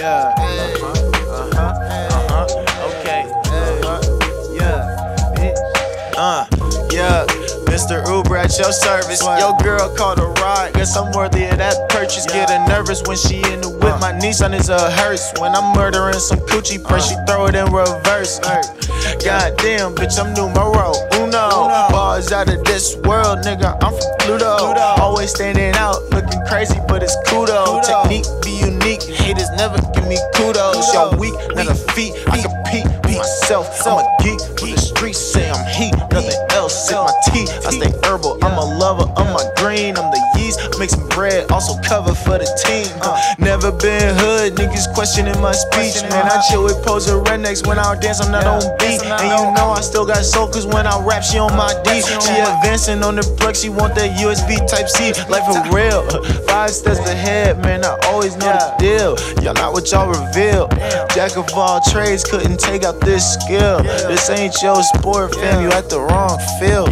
Yeah. Uh-huh. Uh-huh. Okay. Yeah. Bitch. Uh, yeah. Mr. Uber at your service. Your girl called a ride. Guess I'm worthy of that purchase. Getting nervous when she in the whip. Uh. My Nissan is a hearse. When I'm murdering some coochie uh. press she throw it in reverse. Uh. God damn, bitch, I'm numero uno. uno. Bars out of this world, nigga. I'm from Pluto. Always standing out, looking crazy, but it's kudo. Technique never give me kudos. Y'all weak, not a feat. I compete with myself. I'm a geek. When the streets say I'm heat, nothing else. Sip my tea, I stay herbal. I'm a lover, I'm my green. I'm the yeast, make some bread, also cover for the team. Uh, never been hood, niggas questioning my speech. Man, I chill with poser rednecks when I dance, I'm not on beat. And you know I still got soul, cause when I rap, she on my D. She advancing on the plug, she want that USB Type C. Life for real, five steps ahead, man, I always know the deal. Y'all not what y'all reveal. Jack of all trades couldn't take out this skill. This ain't your sport, fam, you at the wrong field.